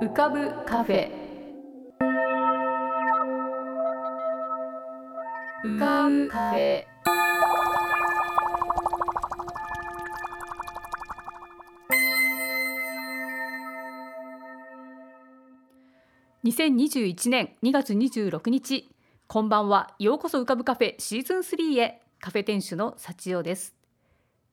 浮かぶカフェ。浮かぶカフェ。2021年2月26日。こんばんは。ようこそ浮かぶカフェシーズン3へ。カフェ店主の幸代です。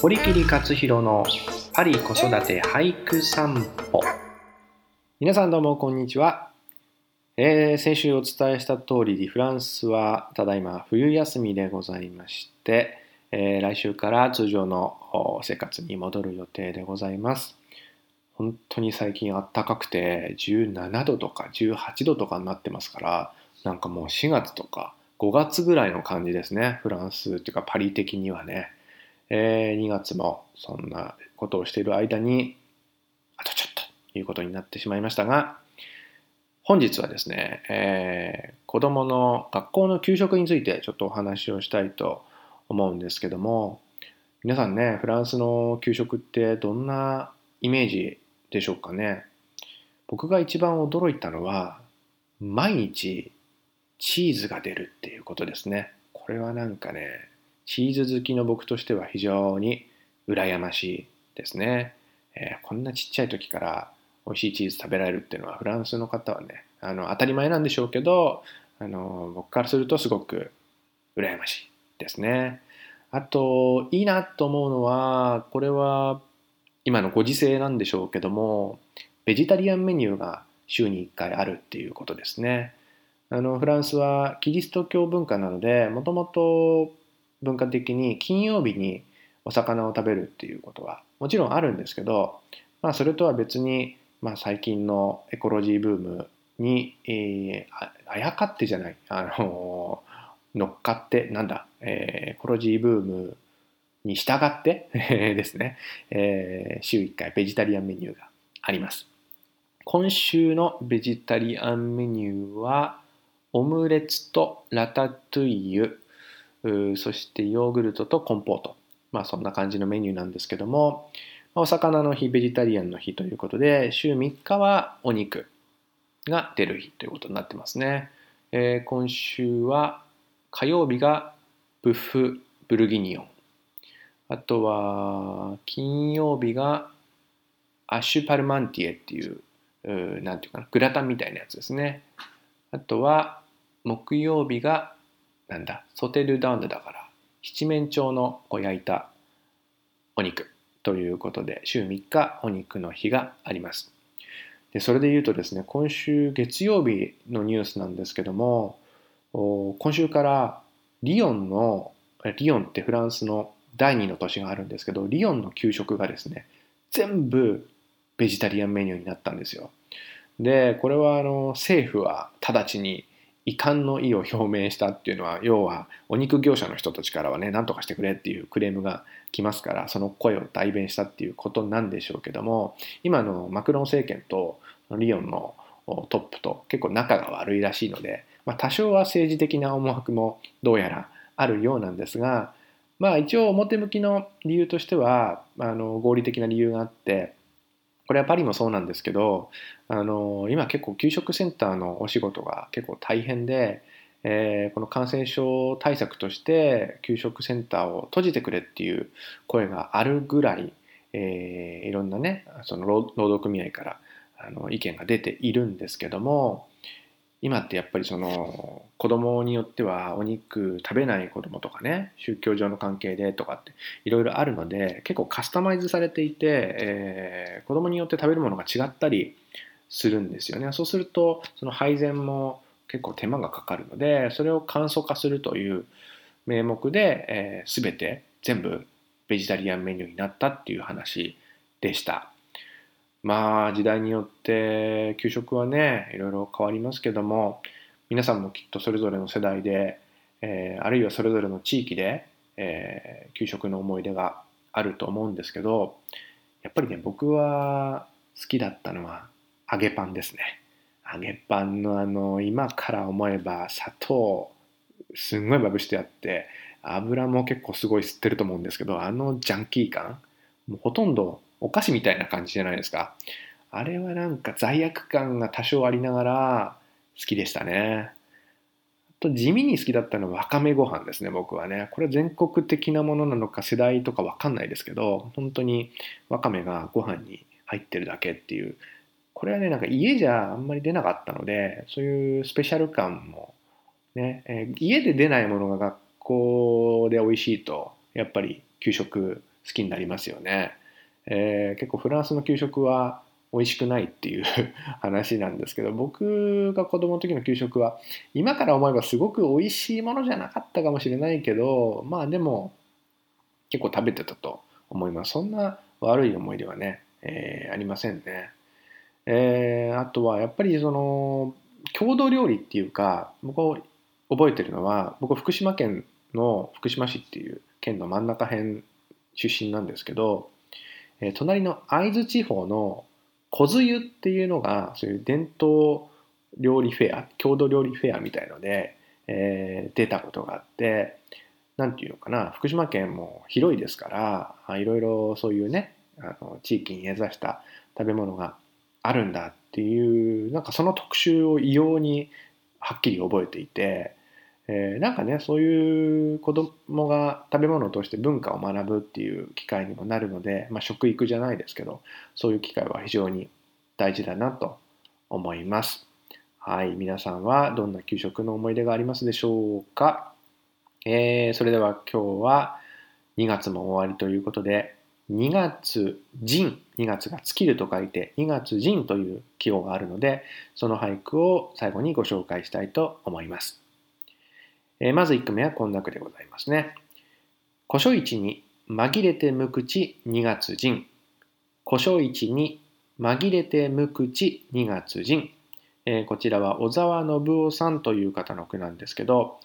堀切克弘のパリ子育て俳句散歩。皆さんどうもこんにちは、えー、先週お伝えした通りフランスはただいま冬休みでございまして、えー、来週から通常の生活に戻る予定でございます。本当に最近あったかくて17度とか18度とかになってますからなんかもう4月とか5月ぐらいの感じですね。フランスっていうかパリ的にはね、えー、2月もそんなことをしている間にあとちょっとということになってしまいましたが本日はですね、えー、子供の学校の給食についてちょっとお話をしたいと思うんですけども皆さんねフランスの給食ってどんなイメージでしょうかね？僕が一番驚いたのは、毎日チーズが出るっていうことですね。これはなんかね、チーズ好きの僕としては非常に羨ましいですね。えー、こんなちっちゃい時から美味しいチーズ食べられるっていうのはフランスの方はね、あの当たり前なんでしょうけど、あの僕からするとすごく羨ましいですね。あと、いいなと思うのは、これは今のご時世なんでしょうけども、ベジタリアンメニューが週に1回あるっていうことですね。あのフランスはキリスト教文化なので、もともと文化的に金曜日にお魚を食べるっていうことはもちろんあるんですけど、まあ、それとは別に、まあ、最近のエコロジーブームに、えー、あやかってじゃない、あの乗っかって、なんだ、えー、エコロジーブームに従って ですね、えー、週1回ベジタリアンメニューがあります。今週のベジタリアンメニューは、オムレツとラタトゥイユ、そしてヨーグルトとコンポート。まあそんな感じのメニューなんですけども、お魚の日、ベジタリアンの日ということで、週3日はお肉が出る日ということになってますね。えー、今週は火曜日がブッフ・ブルギニオン。あとは、金曜日がアッシュパルマンティエっていう、なんていうかな、グラタンみたいなやつですね。あとは、木曜日が、なんだ、ソテルダウンドだから、七面鳥のこう焼いたお肉ということで、週3日お肉の日があります。でそれで言うとですね、今週月曜日のニュースなんですけども、今週からリヨンの、リヨンってフランスの第2の都市があるんですけどリヨンの給食がですね全部ベジタリアンメニューになったんですよでこれはあの政府は直ちに遺憾の意を表明したっていうのは要はお肉業者の人たちからはね何とかしてくれっていうクレームが来ますからその声を代弁したっていうことなんでしょうけども今のマクロン政権とリヨンのトップと結構仲が悪いらしいので、まあ、多少は政治的な思惑もどうやらあるようなんですがまあ一応表向きの理由としてはあの合理的な理由があってこれはパリもそうなんですけどあの今結構給食センターのお仕事が結構大変で、えー、この感染症対策として給食センターを閉じてくれっていう声があるぐらい、えー、いろんなねその労働組合からあの意見が出ているんですけども今ってやっぱりその子供によってはお肉食べない子供とかね宗教上の関係でとかっていろいろあるので結構カスタマイズされていて、えー、子供によって食べるものが違ったりするんですよね。そうするとその配膳も結構手間がかかるのでそれを簡素化するという名目で、えー、全て全部ベジタリアンメニューになったっていう話でした。まあ時代によって給食はねいろいろ変わりますけども皆さんもきっとそれぞれの世代で、えー、あるいはそれぞれの地域で、えー、給食の思い出があると思うんですけどやっぱりね僕は好きだったのは揚げパンですね。揚げパンのあの今から思えば砂糖すんごいまぶしてあって油も結構すごい吸ってると思うんですけどあのジャンキー感もうほとんどお菓子みたいな感じじゃないですか。あれはなんか罪悪感が多少ありながら好きでしたね。と地味に好きだったのはわかめご飯ですね僕はね。これ全国的なものなのか世代とかわかんないですけど本当にわかめがご飯に入ってるだけっていう。これはねなんか家じゃあんまり出なかったのでそういうスペシャル感もね、えー、家で出ないものが学校で美味しいとやっぱり給食好きになりますよね、えー、結構フランスの給食は美味しくないっていう 話なんですけど僕が子供の時の給食は今から思えばすごく美味しいものじゃなかったかもしれないけどまあでも結構食べてたと思います。そんな悪い思い出はね、えー、ありませんね、えー、あとはやっぱりその郷土料理っていうか僕覚えてるのは僕福島県の福島市っていう県の真ん中辺出身なんですけど、え、隣の会津地方の小津湯っていうのがそういう伝統料理フェア郷土料理フェアみたいので、えー、出たことがあって何て言うのかな福島県も広いですからいろいろそういうねあの地域に根ざした食べ物があるんだっていうなんかその特集を異様にはっきり覚えていてえー、なんかねそういう子供が食べ物を通して文化を学ぶっていう機会にもなるので、まあ、食育じゃないですけどそういう機会は非常に大事だなと思います。はい、皆さんはどんな給食の思い出がありますでしょうか、えー、それでは今日は2月も終わりということで2月人2月が尽きると書いて2月人という記号があるのでその俳句を最後にご紹介したいと思います。えー、まず1句目はこんな句でございますね。古書市に紛れて無口2月人。古書市に紛れて無口2月人。えー、こちらは小沢信夫さんという方の句なんですけど、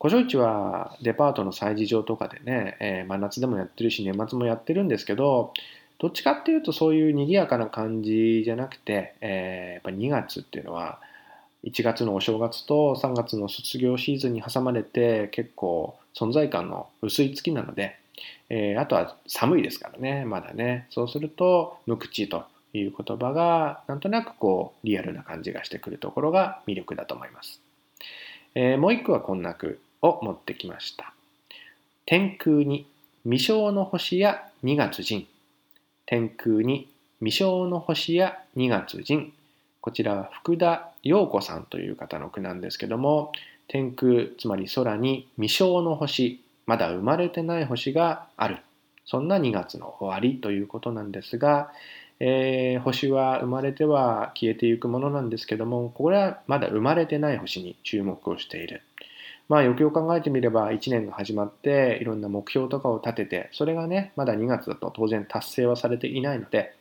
古書市はデパートの催事場とかでね、えー、真夏でもやってるし年末もやってるんですけど、どっちかっていうとそういう賑やかな感じじゃなくて、えー、やっぱ2月っていうのは1月のお正月と3月の卒業シーズンに挟まれて結構存在感の薄い月なので、えー、あとは寒いですからねまだね。そうすると無口という言葉がなんとなくこうリアルな感じがしてくるところが魅力だと思います、えー、もう一句はこんな句を持ってきました。天空に未生の星や2月人。天空に未生の星や2月人。こちらは福田陽子さんという方の句なんですけども天空つまり空に未生の星まだ生まれてない星があるそんな2月の終わりということなんですが、えー、星は生まれては消えていくものなんですけどもこれはまだ生まれてない星に注目をしている。まあよくよく考えてみれば1年が始まっていろんな目標とかを立ててそれがねまだ2月だと当然達成はされていないので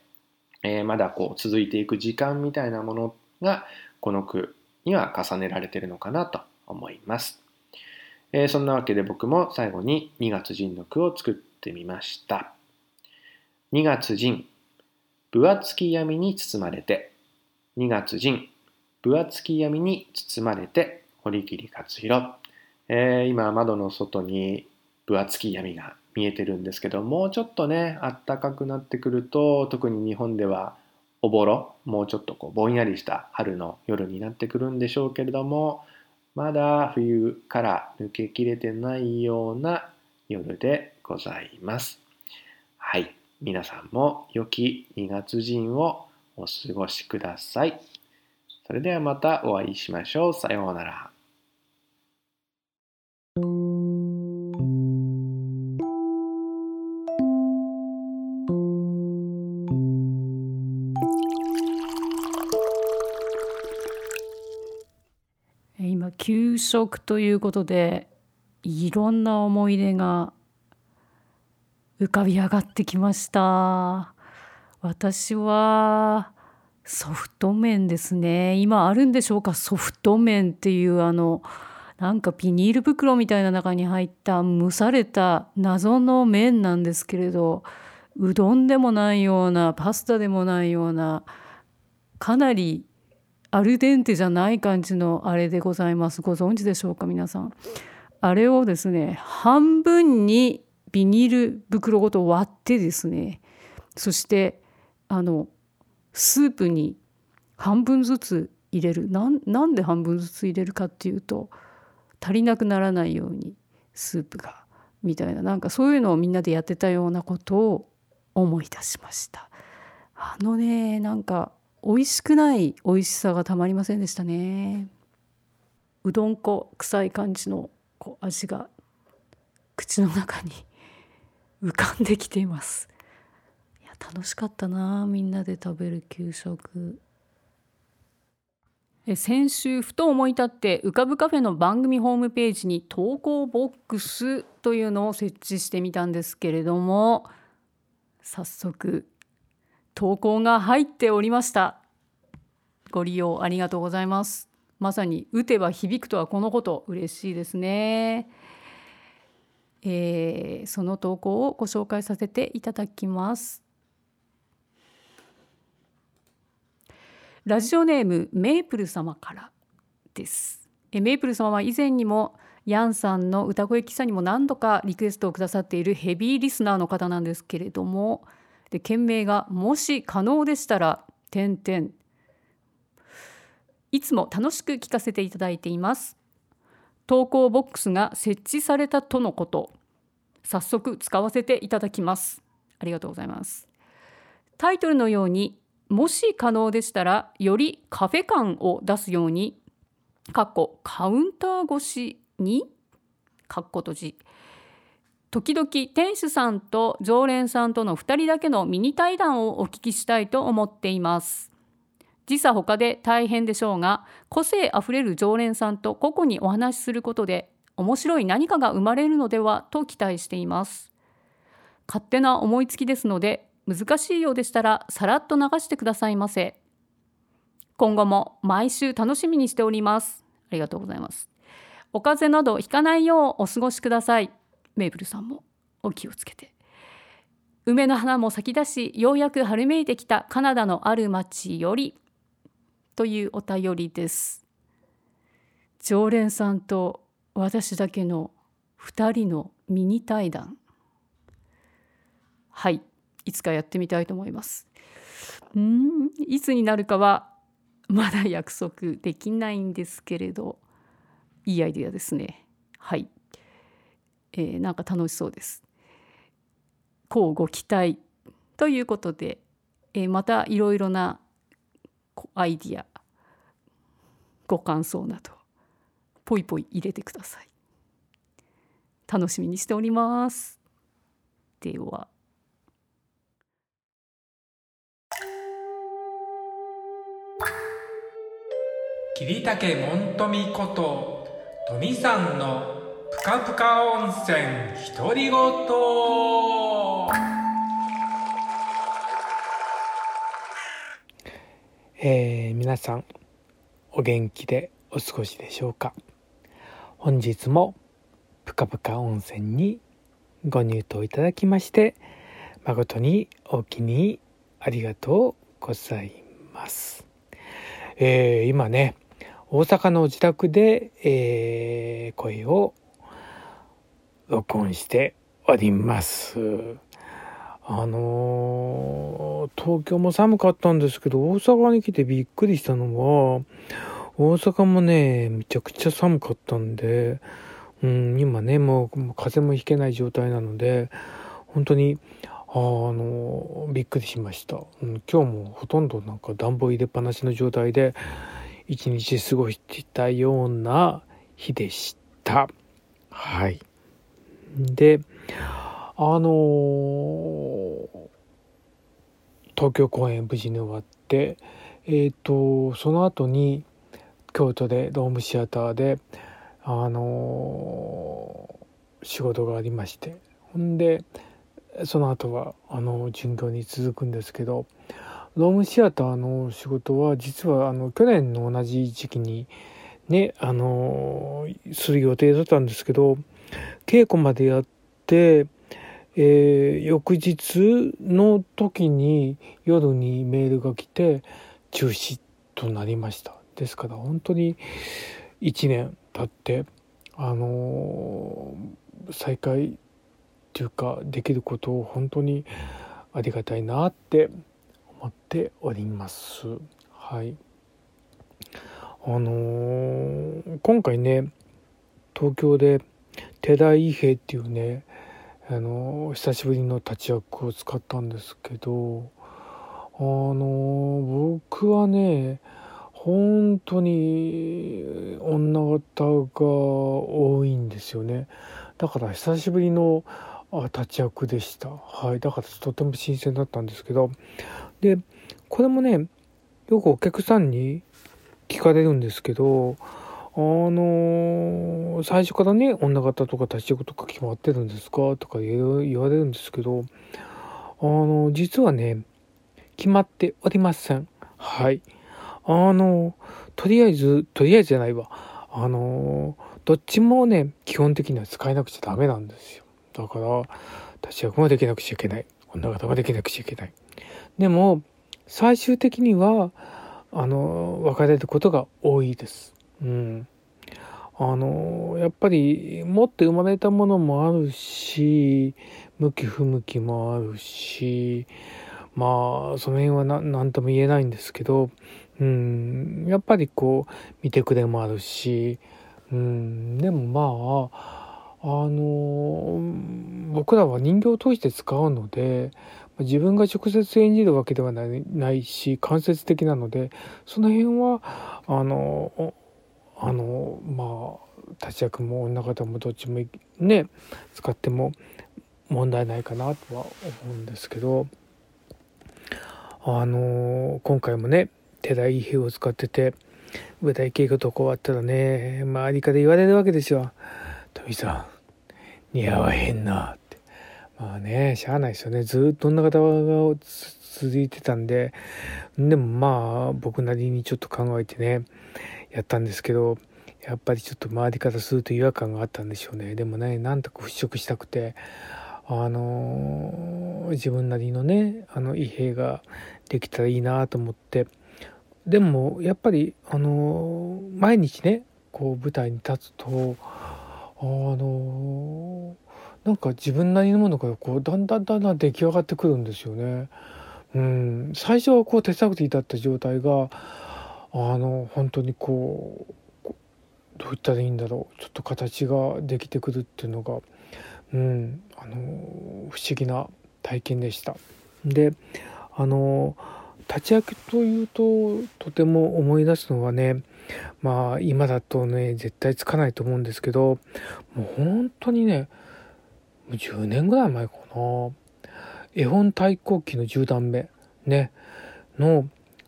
えー、まだこう続いていく時間みたいなものがこの句には重ねられているのかなと思います。えー、そんなわけで僕も最後に2月人の句を作ってみました。2月人、分厚き闇に包まれて、2月人、分厚き闇に包まれて、堀切勝弘。えー、今窓の外に分厚き闇が見えてるんですけどもうちょっとねあったかくなってくると特に日本ではおぼろもうちょっとこうぼんやりした春の夜になってくるんでしょうけれどもまだ冬から抜けきれてないような夜でございます。はい。皆さんも良き2月陣をお過ごしください。それではまたお会いしましょう。さようなら。給食ということでいろんな思い出が浮かび上がってきました。私はソフト麺ですね。今あるんでしょうか？ソフト麺っていうあのなんかビニール袋みたいな中に入った蒸された謎の麺なんですけれどうどんでもないようなパスタでもないようなかなりアルデンテじゃない感じのあれでございます。ご存知でしょうか皆さん。あれをですね半分にビニール袋ごと割ってですねそしてあのスープに半分ずつ入れる。なんで半分ずつ入れるかっていうと足りなくならないようにスープがみたいな。なんかそういうのをみんなでやってたようなことを思い出しました。あのねなんか美味しくない美味しさがたまりませんでしたね。うどん粉臭い感じのこう味が口の中に浮かんできています。いや楽しかったなみんなで食べる給食。先週ふと思い立って浮かぶカフェの番組ホームページに投稿ボックスというのを設置してみたんですけれども早速投稿が入っておりました。ご利用ありがとうございます。まさに打てば響くとはこのこと。嬉しいですね、えー、その投稿をご紹介させていただきます。ラジオネームメープル様からです。えメープル様は以前にもヤンさんの歌声喫茶にも何度かリクエストをくださっているヘビーリスナーの方なんですけれどもで件名が「もし可能でしたら」点々いつも楽しく聞かせていただいています。投稿ボックスが設置されたとのこと。早速使わせていただきます。ありがとうございます。タイトルのようにもし可能でしたらよりカフェ感を出すようにかっこカウンター越しにかっこ閉じ時々店主さんと常連さんとの2人だけのミニ対談をお聞きしたいと思っています。時差他で大変でしょうが個性あふれる常連さんと個々にお話しすることで面白い何かが生まれるのではと期待しています。勝手な思いつきですので難しいようでしたらさらっと流してくださいませ。今後も毎週楽しみにしております。ありがとうございます。お風邪などひかないようお過ごしください。メーブルさんもお気をつけて。梅の花も咲き出しようやく春めいてきたカナダのある町よりというお便りです。常連さんと私だけの2人のミニ対談。はいいつかやってみたいと思います。うんいつになるかはまだ約束できないんですけれどいいアイデアですね。はい、えー、なんか楽しそうです。こうご期待ということで、えー、またいろいろなアイディアご感想などポイポイ入れてください。楽しみにしております。では。桐竹門富こと富さんのぷかぷか温泉独り言えー、皆さんお元気でお過ごしでしょうか？本日もぷかぷか温泉にご入湯いただきまして誠にお気にありがとうございます、えー、今ね大阪の自宅で、えー、声を録音しております。あのー、東京も寒かったんですけど、大阪に来てびっくりしたのは、大阪もね、めちゃくちゃ寒かったんで、うん、今ね、もう風もひけない状態なので、本当に、あの、びっくりしました、うん。今日もほとんどなんか暖房入れっぱなしの状態で、一日過ごしていたような日でした。はい。で、あのー、東京公演無事に終わって、えっ、ー、と、その後に京都でドームシアターで、あのー、仕事がありまして、ほんで、その後はあの巡業に続くんですけどロームシアターの仕事は実はあの去年の同じ時期にねあのする予定だったんですけど稽古までやって、えー、翌日の時に夜にメールが来て中止となりましたですから本当に1年経ってあのー、再開っていうかできることを本当にありがたいなって思っております。はいあのー、今回ね東京で寺井平っていうねあの、久しぶりの立役を使ったんですけどあの僕はね本当に女方が多いんですよね。だから久しぶりの立役でした。はい。だからとても新鮮だったんですけど。でこれもねよくお客さんに聞かれるんですけどあのー、最初からね女方とか立ち役とか決まってるんですか？とか言われるんですけどあの実はね決まっておりませんはいあの、とりあえず、とりあえずじゃないわ。あの、どっちもね、基本的には使えなくちゃダメなんですよ。だから、立ち役もできなくちゃいけない。女方ができなくちゃいけない。でも、最終的には、あの、分かれることが多いです。うん。あの、やっぱり、持って生まれたものもあるし、向き不向きもあるし、まあ、その辺は何とも言えないんですけど、うん、やっぱりこう見てくれもあるし、うん、でもまああの僕らは人形を通して使うので自分が直接演じるわけではないし間接的なのでその辺はあのあのまあ立役も女方もどっちもね使っても問題ないかなとは思うんですけどあの今回もね寺井兵を使ってて舞台稽古とこ終わったらね周りから言われるわけですよ「富さん似合わへんな」って。まあねしゃあないですよね。ずっと女方が続いてたんで。でもまあ僕なりにちょっと考えてねやったんですけどやっぱりちょっと周りからすると違和感があったんでしょうね。でもねなんとか払拭したくてあの自分なりのねあの異兵ができたらいいなと思って。でもやっぱりあの毎日ねこう舞台に立つとあのなんか自分なりのものがこうだんだんだんだん出来上がってくるんですよね。うん、最初はこう手探りだった状態があの本当にこうどう言ったらいいんだろうちょっと形ができてくるっていうのが、うん、あの不思議な体験でした。であの立ち上げというととても思い出すのはねまあ今だとね絶対つかないと思うんですけどもう本当にね10年ぐらい前かな絵本対抗期の10段目ねの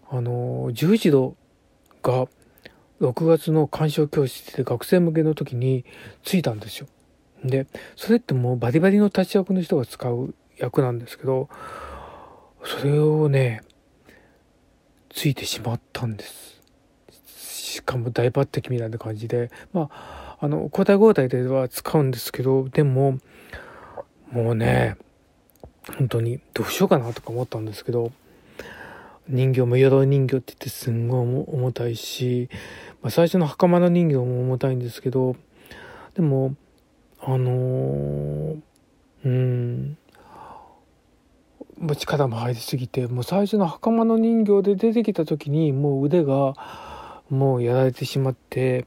あの十字路が6月の鑑賞教室で学生向けの時についたんですよ。でそれってもうバリバリの立役の人が使う役なんですけどそれをねついてしまったんです。しかも大抜擢みたいな感じで、まあ、あの、交代交代では使うんですけど、でも、もうね、本当にどうしようかなとか思ったんですけど、人形も鎧人形って言ってすんごい重たいし、まあ、最初の袴の人形も重たいんですけど、でも、あの、うん、力も入りすぎてもう最初の袴の人形で出てきた時にもう腕がもうやられてしまって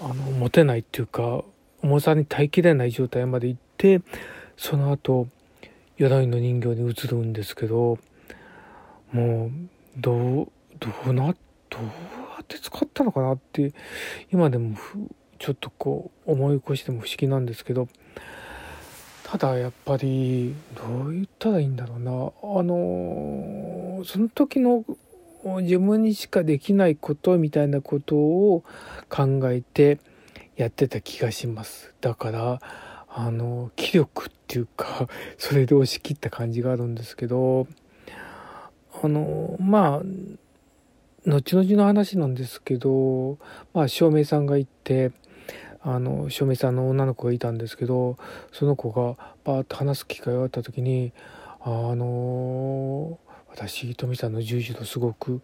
あの持てないっていうか重さに耐えきれない状態まで行ってその後鎧の人形に移るんですけどもうどうどうなどうやって使ったのかなって今でもちょっとこう思い起こしても不思議なんですけどただやっぱりどう言ったらいいんだろうな。あのその時の自分にしかできないことみたいなことを考えてやってた気がします。だからあの気力っていうかそれで押し切った感じがあるんですけどあのまあ後々の話なんですけど、まあ、照明さんが行ってあの照明さんの女の子がいたんですけどその子がバーッと話す機会があった時に「あの私富さんの十字路すごく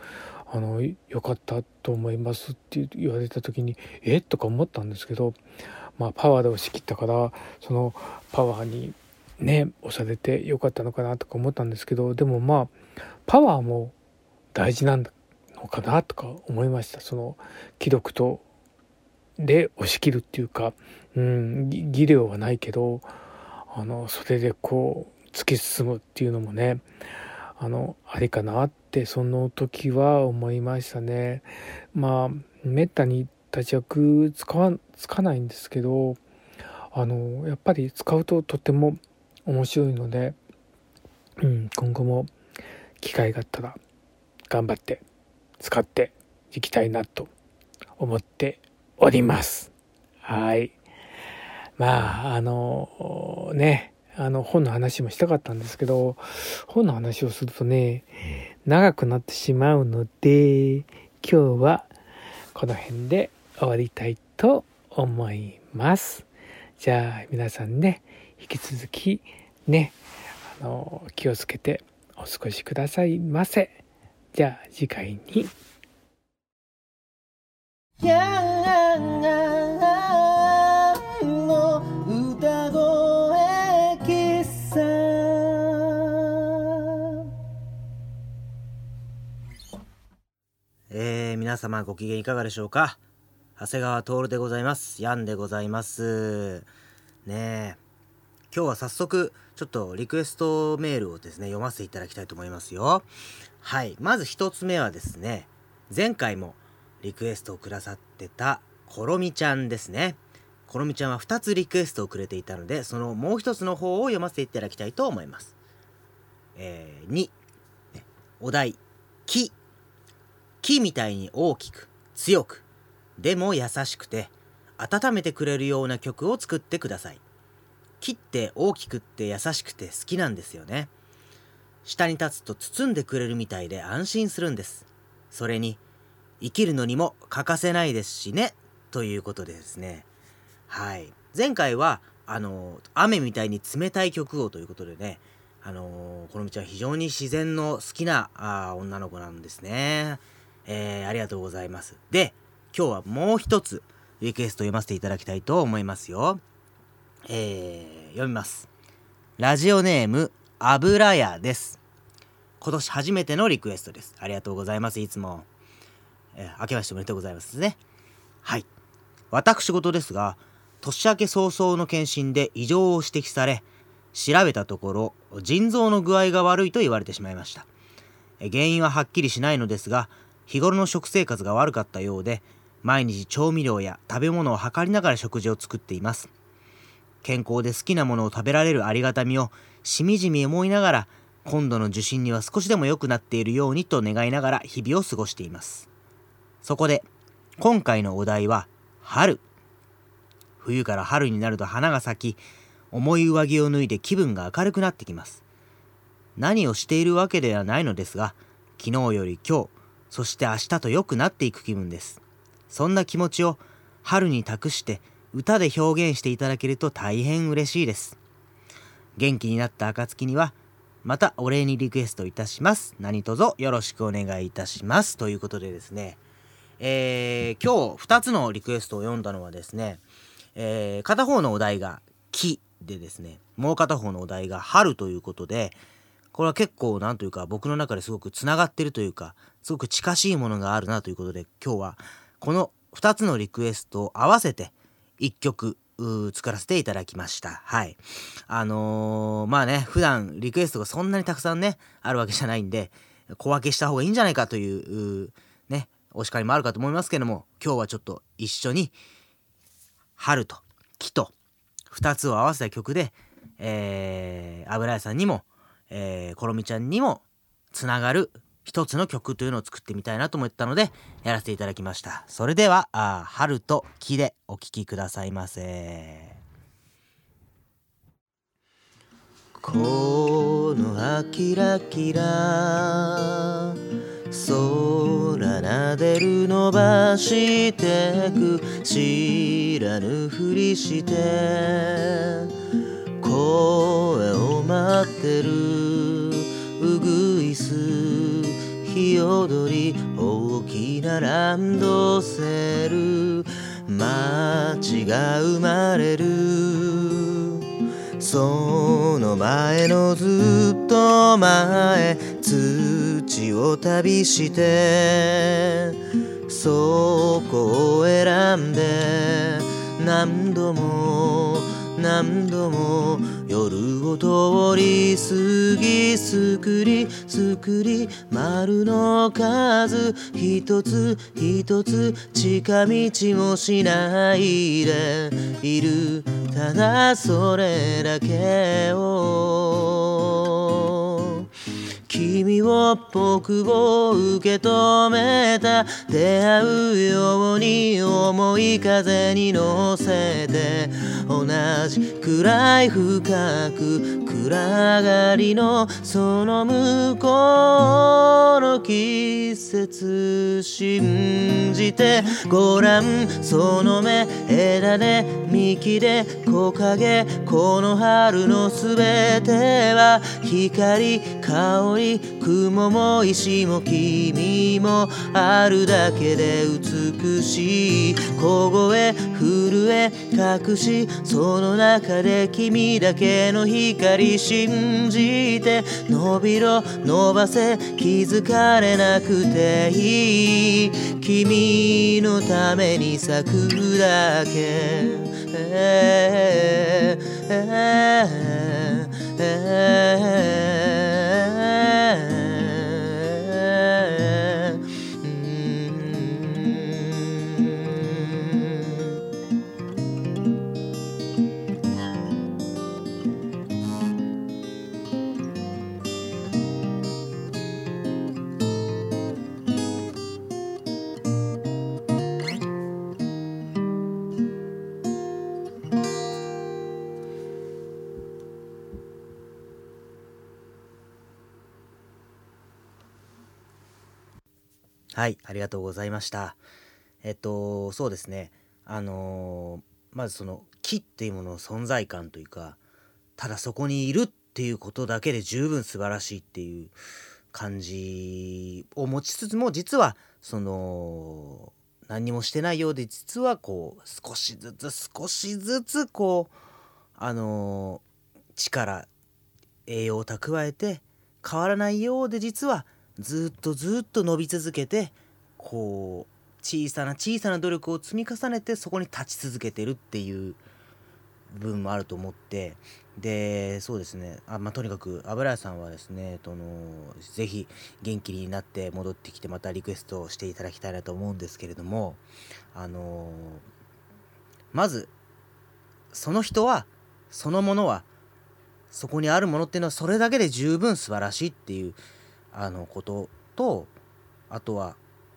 あの良かったと思います」って言われた時に「え？っ?」とか思ったんですけど、まあ、パワーで押し切ったからそのパワーにね押されて良かったのかなとか思ったんですけどでもまあパワーも大事なのかなとか思いましたその記録とで押し切るっていうか、うん、技量はないけどあのそれでこう突き進むっていうのもねあのありかなってその時は思いましたね。まあめったに立ち役使わつかないんですけどあのやっぱり使うととても面白いので、うん、今後も機会があったら頑張って使っていきたいなと思っております。はい。まあ、あの、ね、あの本の話もしたかったんですけど、本の話をするとね、長くなってしまうので、今日はこの辺で終わりたいと思います。じゃあ皆さんね、引き続きね、あの、気をつけてお過ごしくださいませ。じゃあ次回に。えー、皆様ご機嫌いかがでしょうか？長谷川徹でございます。ヤンでございます。ねえ。今日は早速、ちょっとリクエストメールをですね、読ませていただきたいと思いますよ。はい。まず一つ目はですね、前回もリクエストをくださってた、コロミちゃんですね。コロミちゃんは2つリクエストをくれていたので、そのもう一つの方を読ませていただきたいと思います。えー、2、お題、木木みたいに大きく強くでも優しくて温めてくれるような曲を作ってください木って大きくって優しくて好きなんですよね下に立つと包んでくれるみたいで安心するんですそれに生きるのにも欠かせないですしねということでですねはい前回はあの雨みたいに冷たい曲をということでねあのこの道は非常に自然の好きなあ女の子なんですね。えー、ありがとうございます。で、今日はもう一つリクエスト読ませていただきたいと思いますよ。えー、読みます。ラジオネーム、油屋です。今年初めてのリクエストです。ありがとうございます。いつも。えー、明けましておめでとうございますね。はい。私事ですが、年明け早々の検診で異常を指摘され、調べたところ、腎臓の具合が悪いと言われてしまいました。原因ははっきりしないのですが、日頃の食生活が悪かったようで毎日調味料や食べ物を測りながら食事を作っています健康で好きなものを食べられるありがたみをしみじみ思いながら今度の受診には少しでも良くなっているようにと願いながら日々を過ごしています。そこで今回のお題は春。冬から春になると花が咲き重い上着を脱いで気分が明るくなってきます。何をしているわけではないのですが昨日より今日そして明日と良くなっていく気分です。そんな気持ちを春に託して歌で表現していただけると大変嬉しいです。元気になった暁にはまたお礼にリクエストいたします。何卒よろしくお願いいたします。ということでですね、えー、今日2つのリクエストを読んだのはですね、えー、片方のお題が木でですね、もう片方のお題が春ということで、これは結構なんというか僕の中ですごくつながってるというかすごく近しいものがあるなということで今日はこの2つのリクエストを合わせて1曲作らせていただきました。はい。あのー、まあね、普段リクエストがそんなにたくさんね、あるわけじゃないんで、小分けした方がいいんじゃないかという、ね、お叱りもあるかと思いますけども、今日はちょっと一緒に、春と木と2つを合わせた曲で、えー、油屋さんにもえー、コロミちゃんにもつながる一つの曲というのを作ってみたいなと思ったのでやらせていただきました。それではあ春と木でお聴きくださいませ。この葉キラキラ空なでる伸ばしてく知らぬふりして声を待ってる。日踊り大きなランドセル街が生まれる。その前のずっと前土を旅してそこを選んで何度も何度も夜を通り過ぎすくりすくり丸の数一つ一つ近道もしないでいる。ただそれだけを。君を僕を受け止めた。出会うように重い風に乗せて。同じくらい深く暗がりのその向こうの季節信じてごらんその目枝で幹で木陰この春のすべては光香り雲も石も君もあるだけで美しい。小声震え隠しその中で君だけの光信じて伸びろ伸ばせ気づかれなくていい君のために咲くだけ。えーえーえー。はい、ありがとうございました。えっと、そうですね。あのーまずその木っていうものの存在感というか、ただそこにいるっていうことだけで十分素晴らしいっていう感じを持ちつつも、実は、その、何にもしてないようで、実はこう、少しずつ少しずつこう、あのー力、栄養を蓄えて変わらないようで実はずっとずっと伸び続けてこう小さな小さな努力を積み重ねてそこに立ち続けてるっていう部分もあると思ってでそうですね。あ、まあ、とにかく油屋さんはですねとのぜひ元気になって戻ってきてまたリクエストをしていただきたいなと思うんですけれどもあのまずその人はそのものはそこにあるものっていうのはそれだけで十分素晴らしいっていうあのこととあとは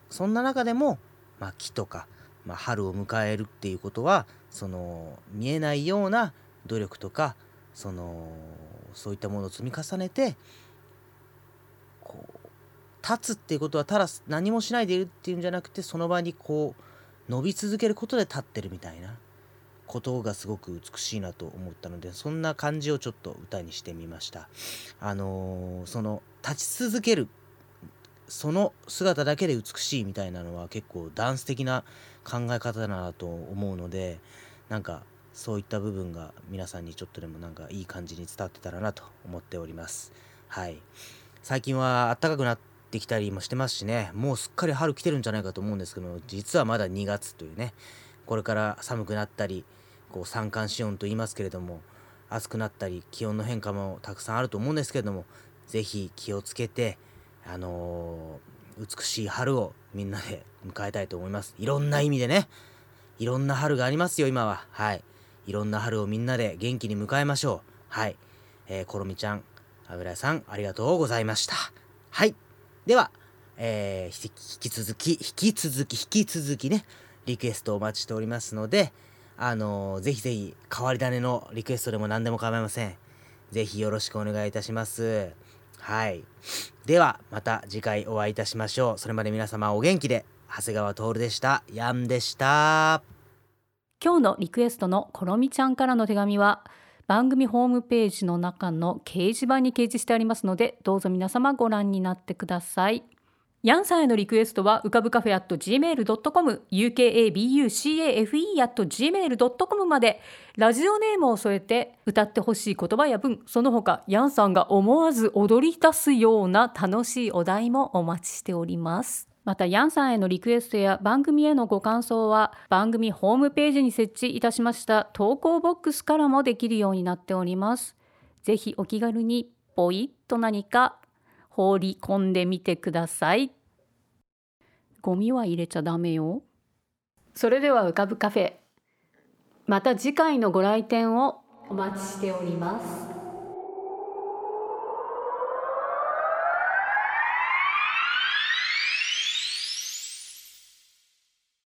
そんな中でも、まあ、木とか、まあ、春を迎えるっていうことはその見えないような努力とかそのそういったものを積み重ねてこう立つっていうことはただ何もしないでいるっていうんじゃなくてその場にこう伸び続けることで立ってるみたいなことがすごく美しいなと思ったのでそんな感じをちょっと歌にしてみました。あのーその立ち続けるその姿だけで美しいみたいなのは結構ダンス的な考え方だなと思うのでなんかそういった部分が皆さんにちょっとでもなんかいい感じに伝わってたらなと思っております。はい。最近は暖かくなってきたりもしてますしね。もうすっかり春来てるんじゃないかと思うんですけど実はまだ2月というねこれから寒くなったりこう三寒四温と言いますけれども暑くなったり気温の変化もたくさんあると思うんですけれどもぜひ気をつけてあのー美しい春をみんなで迎えたいと思います。いろんな意味でね。いろんな春がありますよ今は。はい。いろんな春をみんなで元気に迎えましょう。はい。えー、ころみちゃん油屋さんありがとうございました。はい。ではえー、引き続き引き続き引き続きねリクエストお待ちしておりますのであのーぜひぜひ変わり種のリクエストでも何でも構いません。ぜひよろしくお願いいたします。はい。ではまた次回お会いいたしましょう。それまで皆様お元気で。長谷川徹でした。ヤンでした。今日のリクエストのころみちゃんからの手紙は番組ホームページの中の掲示板に掲示してありますのでどうぞ皆様ご覧になってください。ヤンさんへのリクエストは浮かぶカフェ at gmail.com ukabucafe at gmail.com までラジオネームを添えて歌ってほしい言葉や文その他ヤンさんが思わず踊り出すような楽しいお題もお待ちしております。またヤンさんへのリクエストや番組へのご感想は番組ホームページに設置いたしました投稿ボックスからもできるようになっております。ぜひお気軽にポイッと何か放り込んでみてください。ゴミは入れちゃダメよ。それでは浮かぶカフェ。また次回のご来店をお待ちしております。